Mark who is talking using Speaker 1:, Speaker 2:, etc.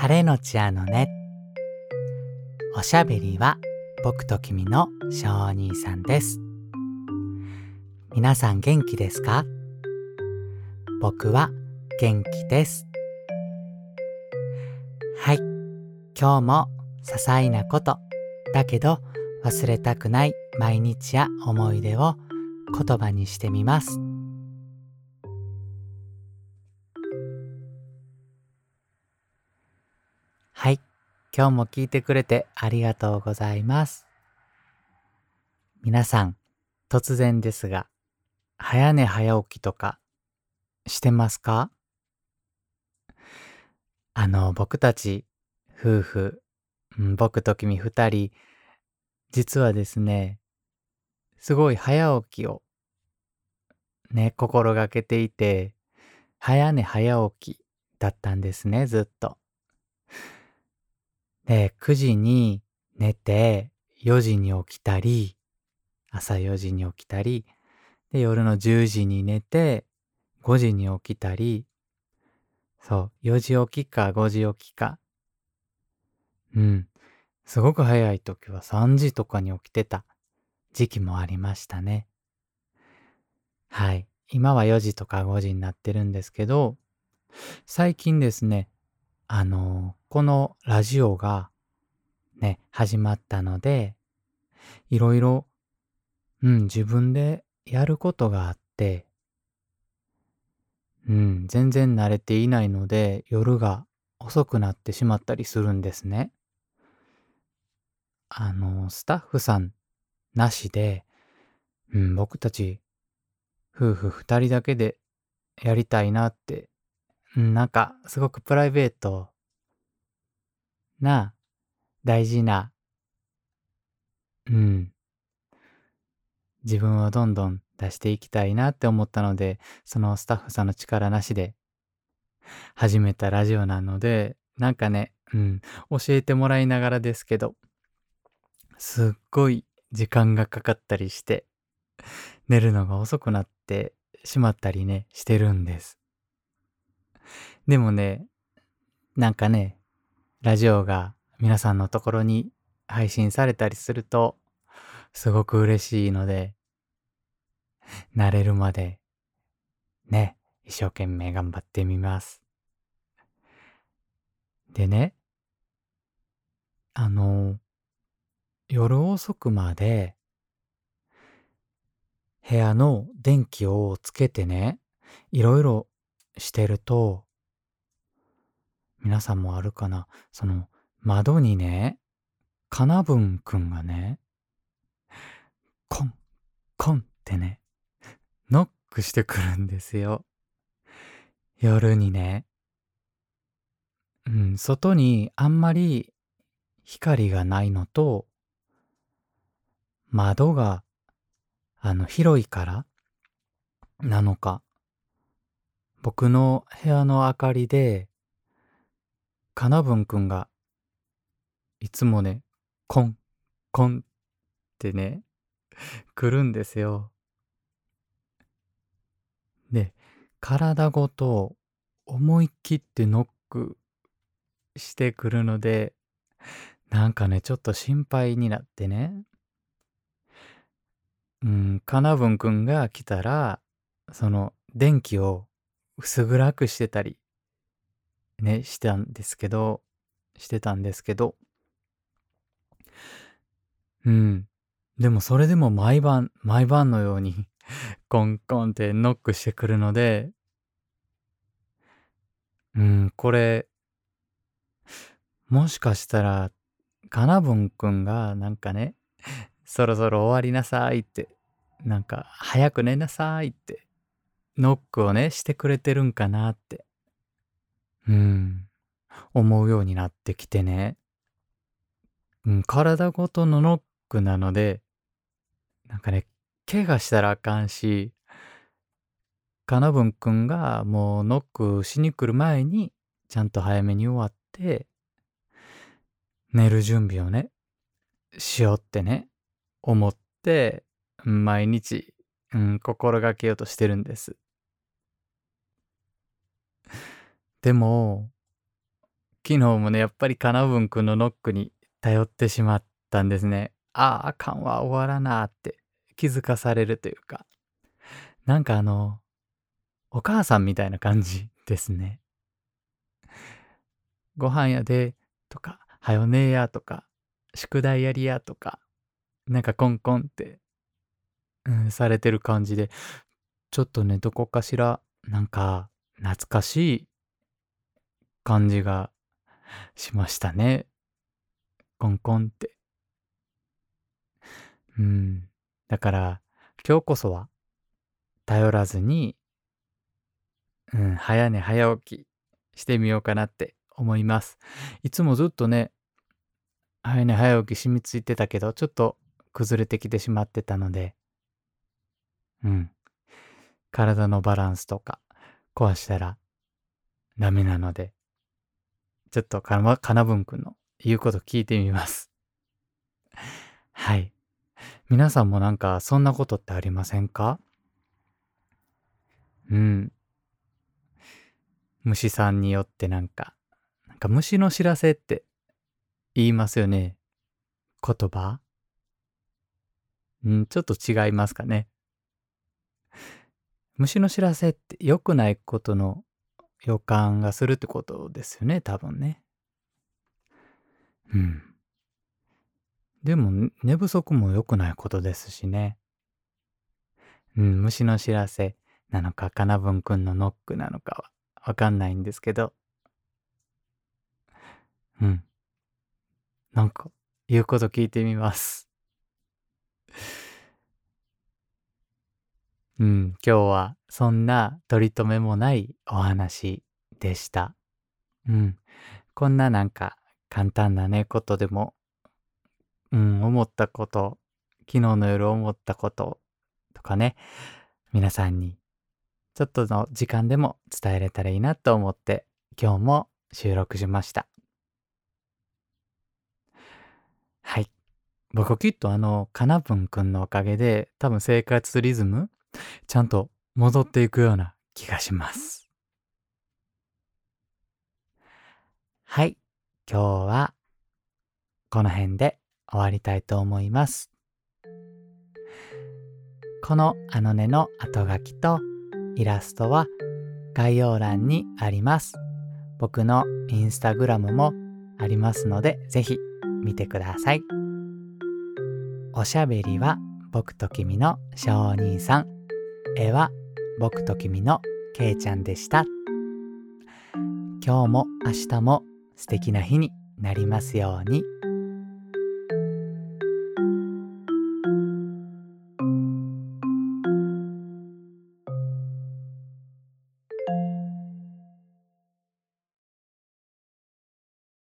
Speaker 1: 晴れのちあのね。おしゃべりは僕と君の小お兄さんです。皆さん元気ですか？僕は元気です。はい。今日も些細なこと、だけど忘れたくない毎日や思い出を言葉にしてみます。今日も聞いてくれてありがとうございます。皆さん、突然ですが、早寝早起きとかしてますか？あの、僕たち夫婦、うん僕と君二人、実はですね、すごい早起きをね、心がけていて、早寝早起きだったんですね、ずっと。で、9時に寝て、4時に起きたり、朝4時に起きたり、で、夜の10時に寝て、5時に起きたり、そう、4時起きか5時起きか。うん。すごく早い時は3時とかに起きてた時期もありましたね。はい。今は4時とか5時になってるんですけど、最近ですね、あのこのラジオがね、始まったので、いろいろ、うん、自分でやることがあって、うん、全然慣れていないので、夜が遅くなってしまったりするんですね。あの、スタッフさんなしで、うん、僕たち夫婦二人だけでやりたいなって、なんかすごくプライベートな大事な、うん、自分をどんどん出していきたいなって思ったので、そのスタッフさんの力なしで始めたラジオなので、なんかね、うん、教えてもらいながらですけど、すっごい時間がかかったりして、寝るのが遅くなってしまったりね、してるんです。でもね、なんかね、ラジオが皆さんのところに配信されたりすると、すごく嬉しいので、慣れるまで、ね、一生懸命頑張ってみます。でね、あの、夜遅くまで、部屋の電気をつけてね、いろいろしてると、皆さんもあるかな？その窓にね、かなぶんくんがね、コン、コンってね、ノックしてくるんですよ。夜にね。うん、外にあんまり光がないのと、窓が、あの、広いからなのか、僕の部屋の明かりで、かなぶんくんが、いつもね、コン、コンってね、来るんですよ。で、体ごと思いっきってノックしてくるので、なんかね、ちょっと心配になってね。うん、かなぶんくんが来たら、その電気を薄暗くしてたり、ね、してたんですけど、してたんですけど、うん。でもそれでも毎晩、毎晩のように コンコンってノックしてくるので、うん、これ、もしかしたら、かなぶんくんがなんかね、そろそろ終わりなさいって、なんか早く寝なさいって、ノックをね、してくれてるんかなって、うん、思うようになってきてね。うん、体ごとのノックなので、なんかね、怪我したらあかんし、かなぶんくんがもうノックしに来る前に、ちゃんと早めに終わって、寝る準備をね、しようってね、思って、毎日、うん、心がけようとしてるんです。でも、昨日もね、やっぱりかなぶんくんのノックに頼ってしまったんですね。ああ、あかんわ、終わらなって気づかされるというか。なんかあの、お母さんみたいな感じですね。ご飯やで、とか、はよねえやとか、宿題やりやとか、なんかコンコンって、うん、されてる感じで、ちょっとね、どこかしら、なんか、懐かしい感じがしましたね。コンコンって。うん。だから、今日こそは、頼らずに、うん、早寝早起きしてみようかなって思います。いつもずっとね、早寝早起き染みついてたけど、ちょっと崩れてきてしまってたので、うん。体のバランスとか壊したらダメなので、ちょっとかな、かなぶんくんの言うこと聞いてみます。はい。皆さんもなんかそんなことってありませんか？うん。虫さんによってなんか、なんか虫の知らせって言いますよね。言葉？うん、ちょっと違いますかね。虫の知らせって良くないことの予感がするってことですよね、多分ね。うん。でも、寝不足も良くないことですしね。うん、虫の知らせなのか、かなぶんくんのノックなのかはわかんないんですけど。うん。なんか、言うこと聞いてみます。うん、今日はそんな取り留めもないお話でした。うん。こんななんか簡単なね、ことでも、うん、思ったこと、昨日の夜思ったこととかね、皆さんにちょっとの時間でも伝えれたらいいなと思って今日も収録しました。はい。僕きっとあの、かなぶんくんのおかげで多分生活リズムちゃんと戻っていくような気がします。はい。今日はこの辺で終わりたいと思います。このあのねの後書きとイラストは概要欄にあります。僕のインスタグラムもありますのでぜひ見てください。おしゃべりは僕と君の小兄さん。絵は僕と君のけいちゃんでした。今日も明日も素敵な日になりますように。